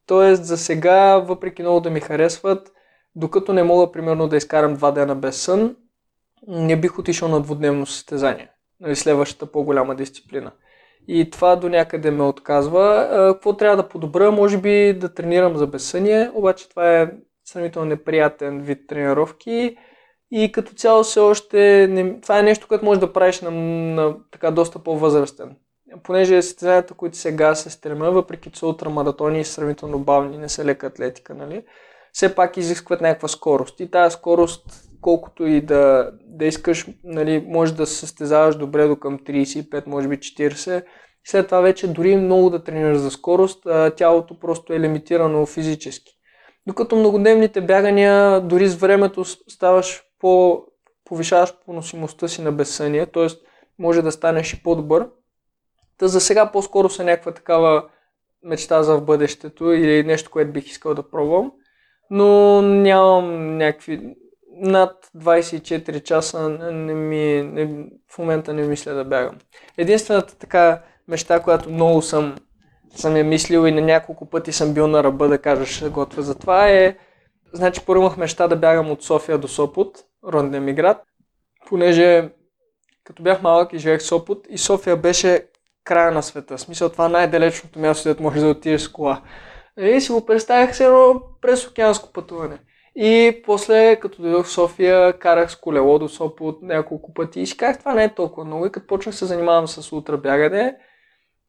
Тоест, за сега, въпреки много да ми харесват, докато не мога, примерно, да изкарам два дена без сън, не бих отишъл на двудневно състезание. Нали, следващата по-голяма дисциплина. И това до някъде ме отказва. Какво трябва да подобра? Може би да тренирам за безсъние, обаче това е сравнително неприятен вид тренировки и като цяло все още не, това е нещо, което можеш да правиш на, на така доста по-възрастен. Понеже състезанията, които сега се стрема, въпреки че са ултрамаратони и сравнително бавни, не са лека атлетика, нали? все пак изискват някаква скорост. И тази скорост, колкото и да, да искаш, нали, може да се състезаваш добре до към 35, може би 40. След това вече дори много да тренираш за скорост, тялото просто е лимитирано физически. Докато многодневните бягания, дори с времето ставаш по, повишаваш поносимостта си на безсъние, т.е. може да станеш и по-добър. Та за сега по-скоро са някаква такава мечта за в бъдещето или нещо, което бих искал да пробвам, но нямам някакви над 24 часа не ми, не, в момента не мисля да бягам. Единствената така мечта, която много съм съм я мислил и на няколко пъти съм бил на ръба да кажа ще готвя за това е Значи първо имах мечта да бягам от София до Сопот, родния ми град, понеже като бях малък и живеех в Сопот и София беше края на света. В смисъл това най-далечното място, където можеш да отидеш с кола. И си го представях се едно през океанско пътуване. И после, като дойдох в София, карах с колело до Сопот няколко пъти и си казах, това не е толкова много. И като почнах се занимавам с утра бягане,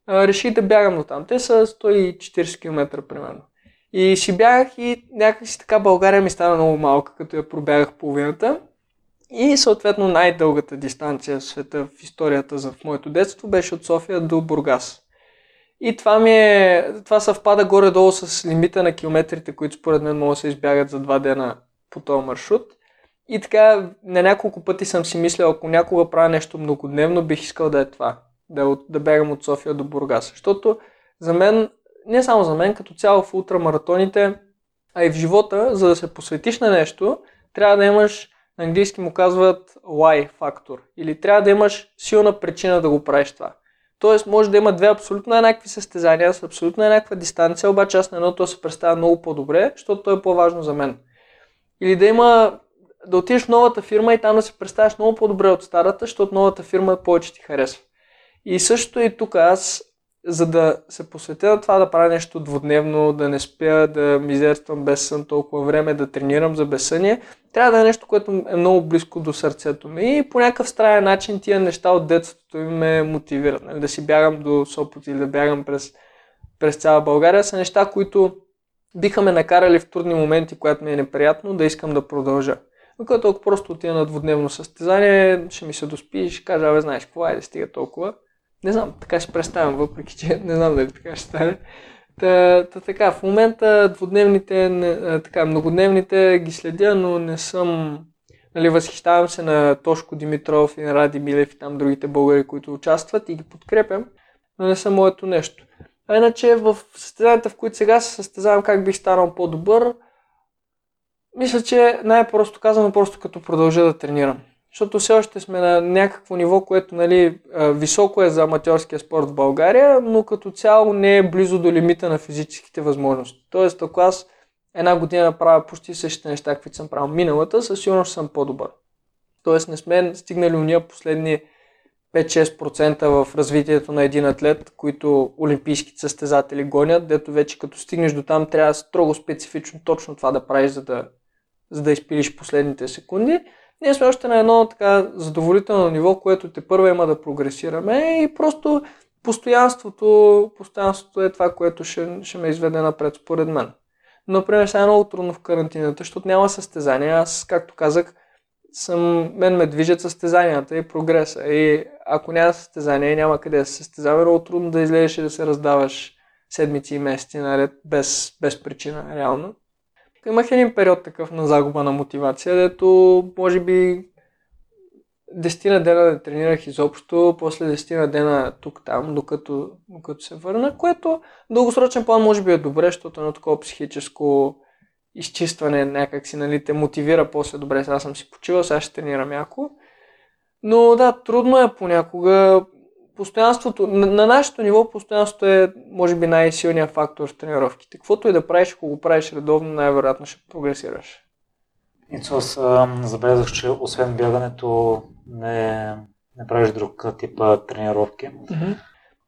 реших да бягам до там. Те са 140 км примерно. И си бягах и някакси така България ми стана много малка, като я пробягах половината. И съответно най-дългата дистанция в света в историята за в моето детство беше от София до Бургас. И това ми е, това съвпада горе-долу с лимита на километрите, които според мен могат да се избягат за два дена по този маршрут. И така, на няколко пъти съм си мислил, ако някога правя нещо многодневно, бих искал да е това. Да, да бягам от София до Бургас. Защото за мен, не само за мен, като цяло в ултрамаратоните, а и в живота, за да се посветиш на нещо, трябва да имаш, на английски му казват why фактор. Или трябва да имаш силна причина да го правиш това. Тоест, може да има две абсолютно еднакви състезания с абсолютно еднаква дистанция, обаче аз на едното се представя много по-добре, защото то е по-важно за мен. Или да има да отидеш в новата фирма и там да се представяш много по-добре от старата, защото новата фирма повече ти харесва. И също и тук аз за да се посветя на това да правя нещо двудневно, да не спя, да мизерствам без сън толкова време, да тренирам за безсъние, трябва да е нещо, което е много близко до сърцето ми и по някакъв странен начин тия неща от детството ми ме мотивират. Нали? Да си бягам до Сопот или да бягам през, през цяла България са неща, които биха ме накарали в трудни моменти, когато ми е неприятно, да искам да продължа. Докато ако просто отида на двудневно състезание, ще ми се доспи и ще кажа, абе, знаеш какво, айде стига толкова. Не знам, така си представям, въпреки че не знам дали така ще стане. Та, та така, в момента двудневните, не, така, многодневните ги следя, но не съм, нали, възхищавам се на Тошко Димитров и на Ради Милев и там другите българи, които участват и ги подкрепям, но не съм моето нещо. А иначе в състезанията, в които сега се състезавам как бих станал по-добър, мисля, че най-просто казано, просто като продължа да тренирам защото все още сме на някакво ниво, което нали, високо е за аматьорския спорт в България, но като цяло не е близо до лимита на физическите възможности. Тоест, ако аз една година правя почти същите неща, каквито съм правил миналата, със сигурност съм по-добър. Тоест, не сме стигнали уния последни 5-6% в развитието на един атлет, които олимпийските състезатели гонят, дето вече като стигнеш до там трябва строго специфично точно това да правиш, за да, за да изпилиш последните секунди. Ние сме още на едно така задоволително ниво, което те първо има да прогресираме и просто постоянството, постоянството е това, което ще, ще ме изведе напред според мен. Например, сега е много трудно в карантината, защото няма състезания. Аз, както казах, съм, мен ме движат състезанията и прогреса. И ако няма състезание, няма къде да се състезава, е много трудно да излезеш и да се раздаваш седмици и месеци наред без, без причина, реално. Имах един период такъв на загуба на мотивация, дето може би десетина дена да тренирах изобщо, после десетина дена тук-там, докато, докато се върна, което дългосрочен план може би е добре, защото едно такова психическо изчистване някак си, нали, те мотивира после добре, сега съм си почивал, сега ще тренирам яко. Но да, трудно е понякога постоянството, на, на нашето ниво постоянството е, може би, най-силният фактор в тренировките. Каквото и да правиш, ако го правиш редовно, най-вероятно ще прогресираш. Ицо, аз забелязах, че освен бягането не, не правиш друг тип тренировки. Mm-hmm.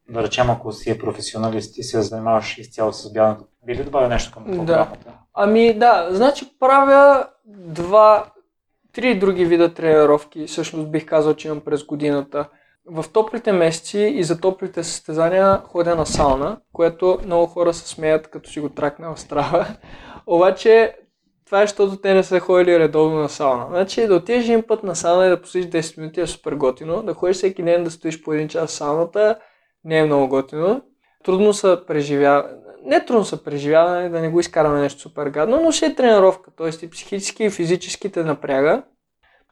Да речем, ако си професионалист и се занимаваш изцяло с бягането, би ли добавил нещо към програмата? Да. Ами да, значи правя два, три други вида тренировки, всъщност бих казал, че имам през годината в топлите месеци и за топлите състезания ходя на сауна, което много хора се смеят, като си го тракна в страва. Обаче това е, защото те не са ходили редовно на сауна. Значи да отидеш един път на сауна и да посидиш 10 минути е супер готино. Да ходиш всеки ден да стоиш по един час в сауната не е много готино. Трудно се преживява. Не трудно се преживява, да не го изкараме нещо супер гадно, но ще е тренировка. Т.е. и психически и физически те напряга.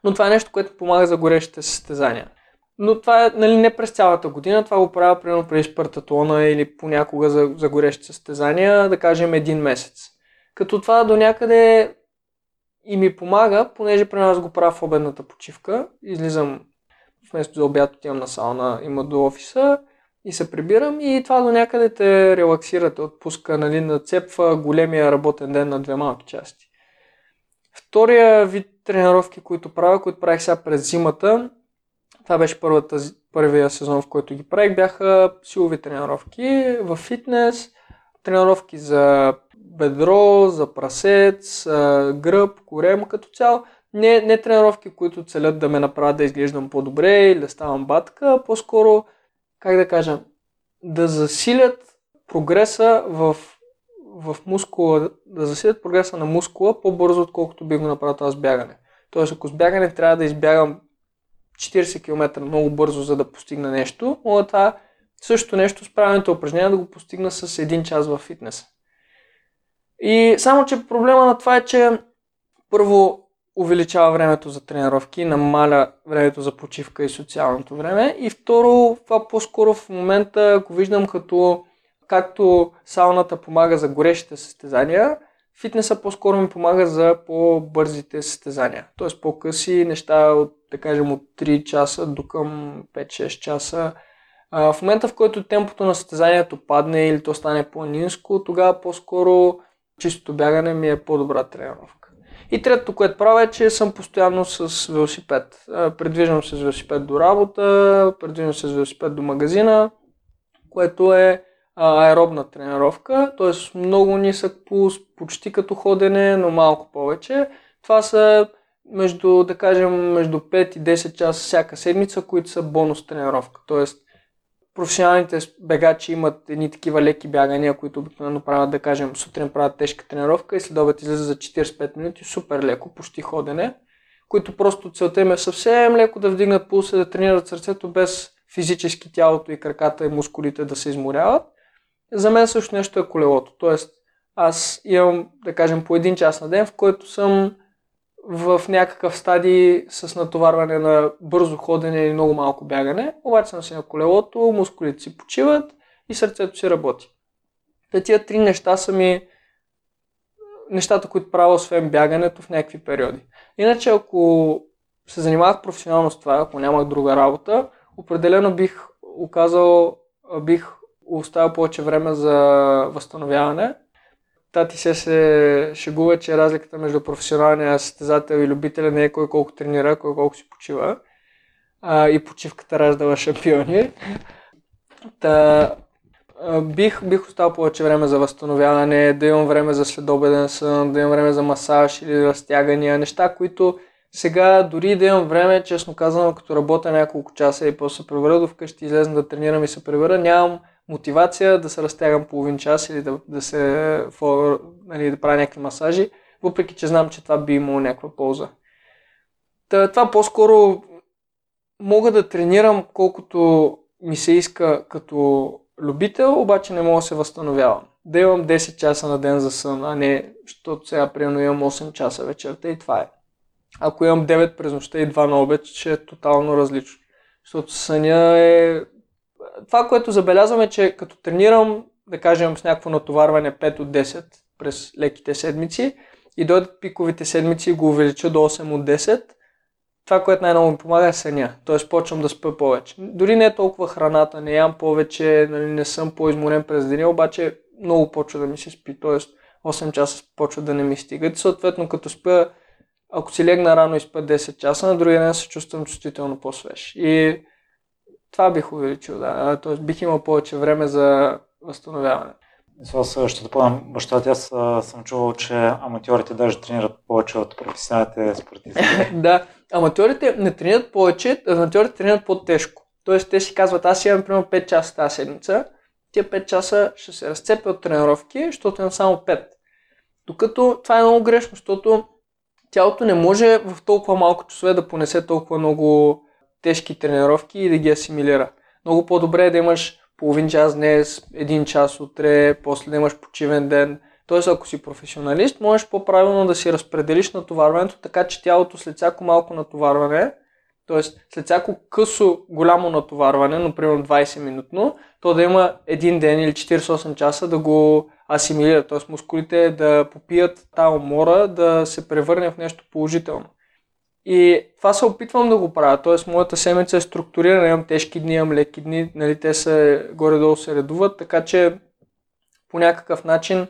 Но това е нещо, което помага за горещите състезания. Но това е нали, не през цялата година, това го правя примерно преди спартатлона или понякога за, за горещи състезания, да кажем един месец. Като това до някъде и ми помага, понеже при нас го правя в обедната почивка. Излизам вместо за обяд отивам на сауна, има до офиса и се прибирам и това до някъде те релаксира, те отпуска, нали, нацепва големия работен ден на две малки части. Втория вид тренировки, които правя, които правих сега през зимата, това беше първата, първия сезон, в който ги правих, бяха силови тренировки в фитнес, тренировки за бедро, за прасец, гръб, корем като цяло. Не, не тренировки, които целят да ме направят да изглеждам по-добре или да ставам батка, по-скоро, как да кажа, да засилят прогреса в, в мускула, да засилят прогреса на мускула по-бързо, отколкото би го направил с бягане. Тоест, ако с бягане трябва да избягам 40 км много бързо, за да постигна нещо, мога това също нещо с правилните упражнения да го постигна с един час в фитнес. И само, че проблема на това е, че първо увеличава времето за тренировки, намаля времето за почивка и социалното време. И второ, това по-скоро в момента го виждам като както сауната помага за горещите състезания, фитнеса по-скоро ми помага за по-бързите състезания. Тоест по-къси неща от, да кажем, от 3 часа до към 5-6 часа. А, в момента, в който темпото на състезанието падне или то стане по-низко, тогава по-скоро чистото бягане ми е по-добра тренировка. И третото, което правя е, че съм постоянно с велосипед. Предвиждам се с велосипед до работа, предвиждам се с велосипед до магазина, което е аеробна тренировка, т.е. много нисък пулс, почти като ходене, но малко повече. Това са между, да кажем, между 5 и 10 часа всяка седмица, които са бонус тренировка. Тоест, професионалните бегачи имат едни такива леки бягания, които обикновено правят, да кажем, сутрин правят тежка тренировка и след обед излизат за 45 минути, супер леко, почти ходене, които просто целта им е съвсем леко да вдигнат пулса, да тренират сърцето без физически тялото и краката и мускулите да се изморяват. За мен също нещо е колелото. Тоест, аз имам, да кажем, по един час на ден, в който съм в някакъв стадий с натоварване на бързо ходене или много малко бягане, обаче съм си на колелото, мускулите си почиват и сърцето си работи. Та тия три неща са ми нещата, които правя освен бягането в някакви периоди. Иначе ако се занимавах професионално с това, ако нямах друга работа, определено бих оказал, бих оставил повече време за възстановяване Тати се се шегува, че разликата между професионалния състезател и любителя не е кой колко тренира, кой колко си почива. А, и почивката раждала шампиони. Та, бих, бих оставил повече време за възстановяване, да имам време за следобеден сън, да имам време за масаж или разтягания, неща, които сега дори да имам време, честно казано, като работя няколко часа и после се превърна до вкъщи, излезна да тренирам и се превърна, нямам мотивация да се разтягам половин час или да, да се нали, да правя някакви масажи, въпреки че знам, че това би имало някаква полза. Та, това по-скоро мога да тренирам колкото ми се иска като любител, обаче не мога да се възстановявам. Да имам 10 часа на ден за сън, а не, защото сега примерно имам 8 часа вечерта и това е. Ако имам 9 през нощта и 2 на обед, ще е тотално различно. Защото съня е това, което забелязвам е, че като тренирам, да кажем с някакво натоварване 5 от 10 през леките седмици и дойдат пиковите седмици и го увелича до 8 от 10, това, което най-много ми помага е съня. Т.е. почвам да спя повече. Дори не е толкова храната, не ям повече, нали, не съм по-изморен през деня, обаче много почва да ми се спи. Т.е. 8 часа почва да не ми стигат. Съответно, като спя, ако си легна рано и спя 10 часа, на другия ден се чувствам чувствително по-свеж. И това бих увеличил, да. Тоест бих имал повече време за възстановяване. Аз ще допълням баща ти, аз съм чувал, че аматьорите даже тренират повече от професионалните спортисти. да, аматьорите не тренират повече, аматьорите тренират по-тежко. Тоест те си казват, аз имам примерно 5 часа тази седмица, тия 5 часа ще се разцепят от тренировки, защото имам само 5. Докато това е много грешно, защото тялото не може в толкова малко часове да понесе толкова много тежки тренировки и да ги асимилира. Много по-добре е да имаш половин час днес, един час утре, после да имаш почивен ден. Тоест, ако си професионалист, можеш по-правилно да си разпределиш натоварването, така че тялото след всяко малко натоварване, т.е. след всяко късо голямо натоварване, например 20 минутно, то да има един ден или 48 часа да го асимилира, т.е. мускулите да попият тази умора, да се превърне в нещо положително. И това се опитвам да го правя. Тоест, моята седмица е структурирана. Имам тежки дни, имам леки дни. Нали, те се горе-долу се редуват, така че по някакъв начин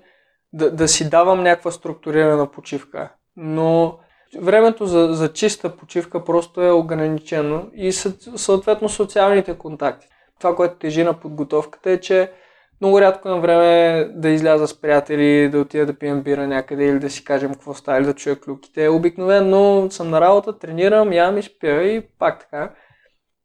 да, да си давам някаква структурирана почивка. Но времето за, за чиста почивка просто е ограничено и съответно социалните контакти. Това, което тежи на подготовката е, че много рядко имам време да изляза с приятели, да отида да пием бира някъде или да си кажем какво става или да чуя клюките. Обикновено съм на работа, тренирам, ям и спя и пак така.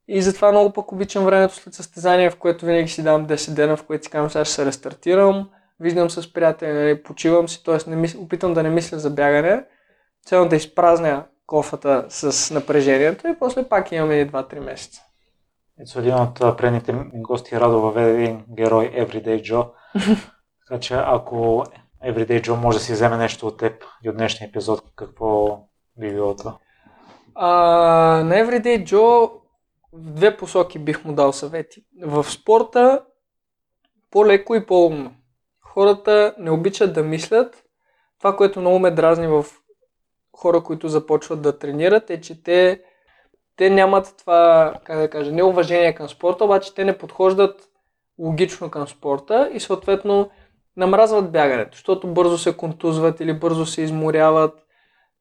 И затова много пък обичам времето след състезание, в което винаги си дам 10 дена, в което си казвам, сега ще се рестартирам, виждам с приятели, нали, почивам си, т.е. Мис... опитам да не мисля за бягане, цяло да изпразня кофата с напрежението и после пак имаме 2-3 месеца. Ето един от предните гости Радо въведе един герой Everyday Joe. така че ако Everyday Joe може да си вземе нещо от теб и от днешния епизод, какво би било това? А, на Everyday Joe в две посоки бих му дал съвети. В спорта по-леко и по-умно. Хората не обичат да мислят. Това, което много ме дразни в хора, които започват да тренират, е, че те те нямат това, как да кажа, неуважение към спорта, обаче те не подхождат логично към спорта и съответно намразват бягането, защото бързо се контузват или бързо се изморяват.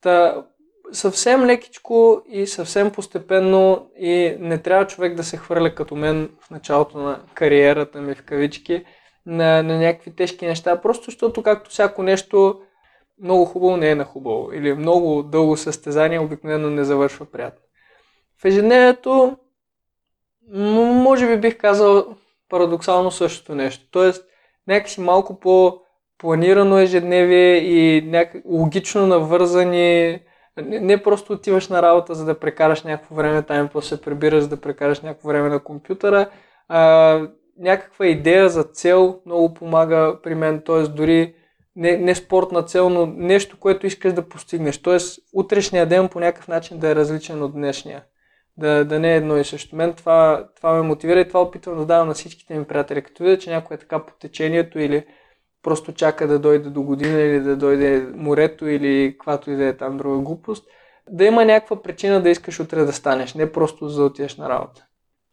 Та, съвсем лекичко и съвсем постепенно и не трябва човек да се хвърля като мен в началото на кариерата ми в кавички на, на някакви тежки неща, просто защото както всяко нещо много хубаво не е на хубаво или много дълго състезание обикновено не завършва приятно. В ежедневието, може би бих казал парадоксално същото нещо. Тоест, някакси малко по-планирано ежедневие и някак логично навързани. Не, просто отиваш на работа, за да прекараш някакво време там, после се прибираш, за да прекараш някакво време на компютъра. А, някаква идея за цел много помага при мен, т.е. дори не, не спортна цел, но нещо, което искаш да постигнеш. Т.е. утрешния ден по някакъв начин да е различен от днешния да, да не е едно и също. Мен това, това ме мотивира и това опитвам да давам на всичките ми приятели. Като видя, че някой е така по течението или просто чака да дойде до година или да дойде морето или каквато и да е там друга глупост, да има някаква причина да искаш утре да станеш, не просто за да отидеш на работа.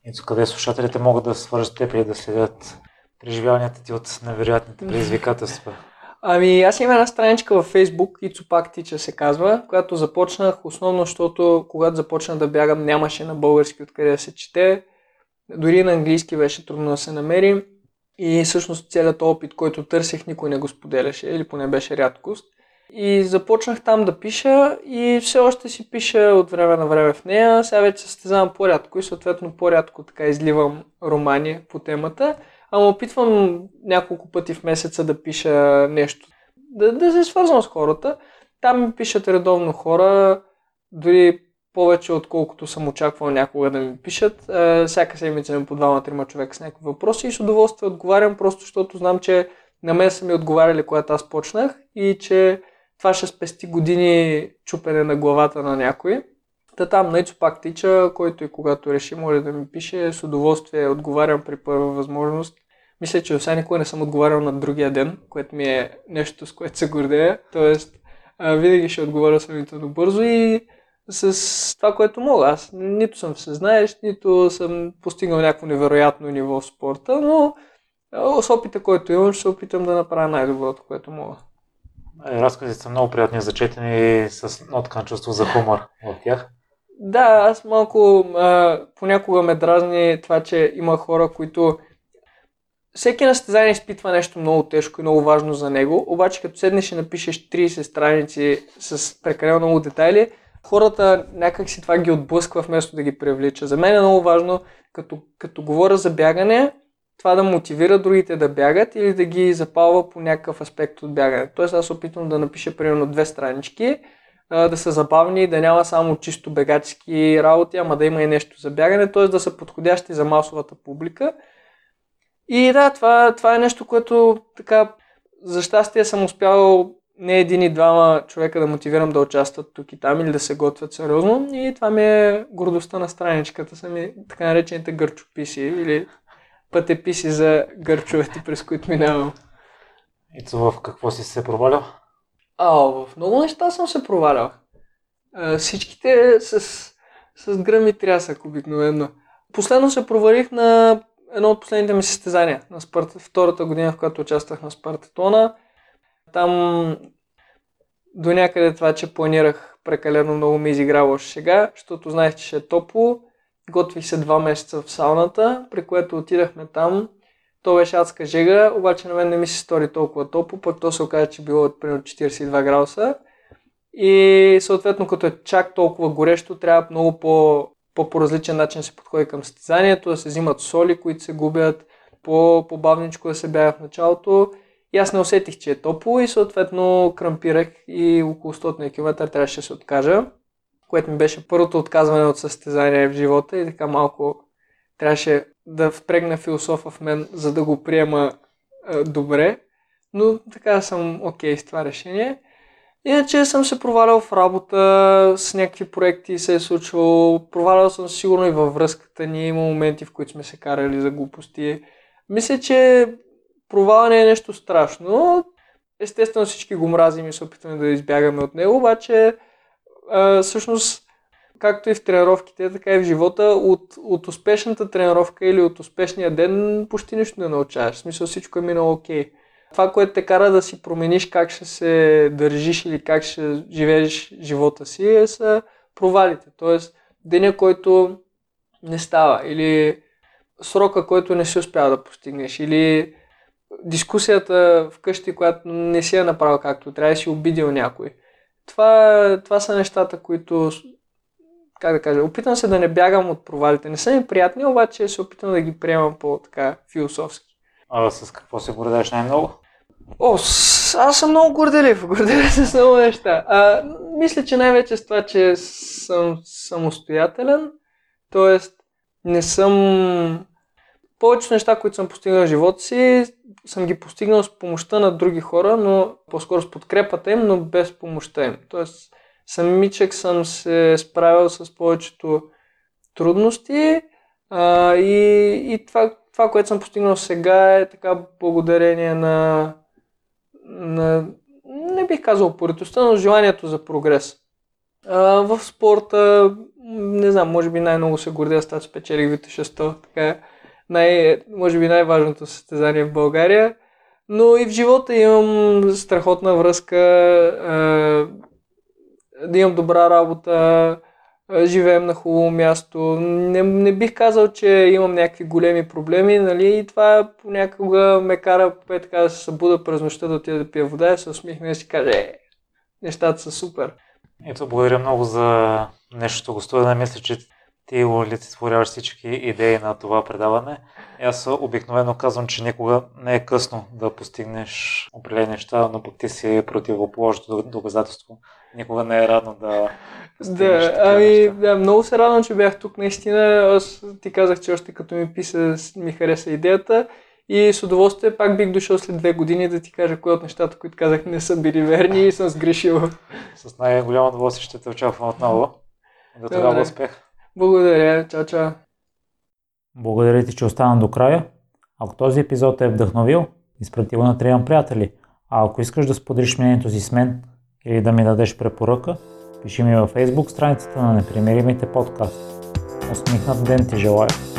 Ето къде слушателите могат да свържат теб и да следят преживяванията ти от невероятните предизвикателства? Ами, аз имам една страничка във Facebook, Ицопак Тича се казва, която започнах основно, защото когато започнах да бягам нямаше на български откъде да се чете. Дори на английски беше трудно да се намери. И всъщност целият опит, който търсех, никой не го споделяше, или поне беше рядкост. И започнах там да пиша и все още си пиша от време на време в нея. Сега вече състезавам по-рядко и съответно по-рядко така изливам романи по темата ама опитвам няколко пъти в месеца да пиша нещо, да, да се свързвам с хората. Там ми пишат редовно хора, дори повече отколкото съм очаквал някога да ми пишат. Е, всяка седмица ми по двама-трима човека с някакви въпроси и с удоволствие отговарям, просто защото знам, че на мен са ми отговаряли, когато аз почнах и че това ще спести години чупене на главата на някой. Та там Нейцо пак тича, който и когато реши може да ми пише, с удоволствие отговарям при първа възможност. Мисля, че освен никога не съм отговарял на другия ден, което ми е нещо, с което се гордея. Тоест, а, винаги ще отговоря сравнително бързо и с това, което мога. Аз нито съм се знаеш, нито съм постигнал някакво невероятно ниво в спорта, но с опита, който имам, ще се опитам да направя най-доброто, което мога. Е, разказите са много приятни за четене и с нотка на чувство за хумор в тях. Да, аз малко а, понякога ме дразни това, че има хора, които всеки на състезание изпитва нещо много тежко и много важно за него, обаче като седнеш и напишеш 30 страници с прекалено много детайли, хората някак си това ги отблъсква вместо да ги привлича. За мен е много важно, като, като говоря за бягане, това да мотивира другите да бягат или да ги запалва по някакъв аспект от бягане. Тоест аз опитвам да напиша примерно две странички, да са забавни, да няма само чисто бегачски работи, ама да има и нещо за бягане, т.е. да са подходящи за масовата публика и да, това, това е нещо, което така, за щастие съм успял не един и двама човека да мотивирам да участват тук и там или да се готвят сериозно. И това ми е гордостта на страничката, са ми така наречените гърчописи или пътеписи за гърчовете, през които минавам. И в какво си се провалял? А, в много неща съм се провалял. А, всичките с, с гръм и трясък обикновено. Последно се провалих на едно от последните ми състезания на Спарта, втората година, в която участвах на Спартатона. Там до някъде това, че планирах прекалено много ми изиграло шега, защото знаех, че ще е топло. Готвих се два месеца в сауната, при което отидахме там. То беше адска жега, обаче на мен не ми се стори толкова топло, пък то се оказа, че било примерно 42 градуса. И съответно, като е чак толкова горещо, трябва много по, по, по различен начин се подходи към състезанието, да се взимат соли, които се губят, по, по-бавничко да се бяга в началото. И аз не усетих, че е топло и съответно крампирах и около 100 км трябваше да се откажа, което ми беше първото отказване от състезание в живота и така малко трябваше да впрегна философа в мен, за да го приема е, добре. Но така съм окей okay с това решение. Иначе съм се провалял в работа, с някакви проекти се е случвало. Провалял съм сигурно и във връзката ни. Има моменти, в които сме се карали за глупости. Мисля, че провала не е нещо страшно. Естествено всички го мразим и се опитваме да избягаме от него, обаче а, всъщност както и в тренировките, така и в живота, от, от успешната тренировка или от успешния ден почти нищо не научаваш. В смисъл всичко е минало окей. Okay. Това, което те кара да си промениш как ще се държиш или как ще живееш живота си, е са провалите. Тоест, деня, който не става или срока, който не си успява да постигнеш или дискусията вкъщи, която не си е направил както трябва да си обидил някой. Това, това са нещата, които, как да кажа, опитам се да не бягам от провалите. Не са ми приятни, обаче се опитам да ги приемам по-така философски. А с какво се гордееш най-много? О, аз съм много горделив. Горделив с много неща. А, мисля, че най-вече с това, че съм самостоятелен, т.е. не съм повечето неща, които съм постигнал в живота си, съм ги постигнал с помощта на други хора, но по-скоро с подкрепата им, но без помощта им. Тоест, самичък съм се справил с повечето трудности а, и, и това, това, което съм постигнал сега е така благодарение на, на не бих казал поритостта, но желанието за прогрес. А, в спорта, не знам, може би най-много се гордея с това, че спечелих Вите 600, така е най, може би най-важното състезание в България. Но и в живота имам страхотна връзка, да имам добра работа, живеем на хубаво място. Не, не бих казал, че имам някакви големи проблеми, нали? И това понякога ме кара е, така да се събуда през нощта да отида да пия вода и се усмихне и си каже, е, нещата са супер. Ето, благодаря много за нещото гостуване. Мисля, че ти олицетворяваш всички идеи на това предаване. Аз обикновено казвам, че никога не е късно да постигнеш определени неща, но пък ти си противоположното доказателство. Никога не е рано да Да, ами, да, много се радвам, че бях тук наистина. Аз ти казах, че още като ми писа ми хареса идеята и с удоволствие пак бих дошъл след две години да ти кажа кои от нещата, които казах не са били верни и съм сгрешил. С най-голямо удоволствие ще те очаквам отново. До тогава успех. Благодаря. Чао, чао. Благодаря ти, че остана до края. Ако този епизод е вдъхновил, изпрати го на трима приятели. А ако искаш да споделиш мнението си с мен или да ми дадеш препоръка, пиши ми във Facebook страницата на Непримиримите подкаст. Усмихнат ден ти желая!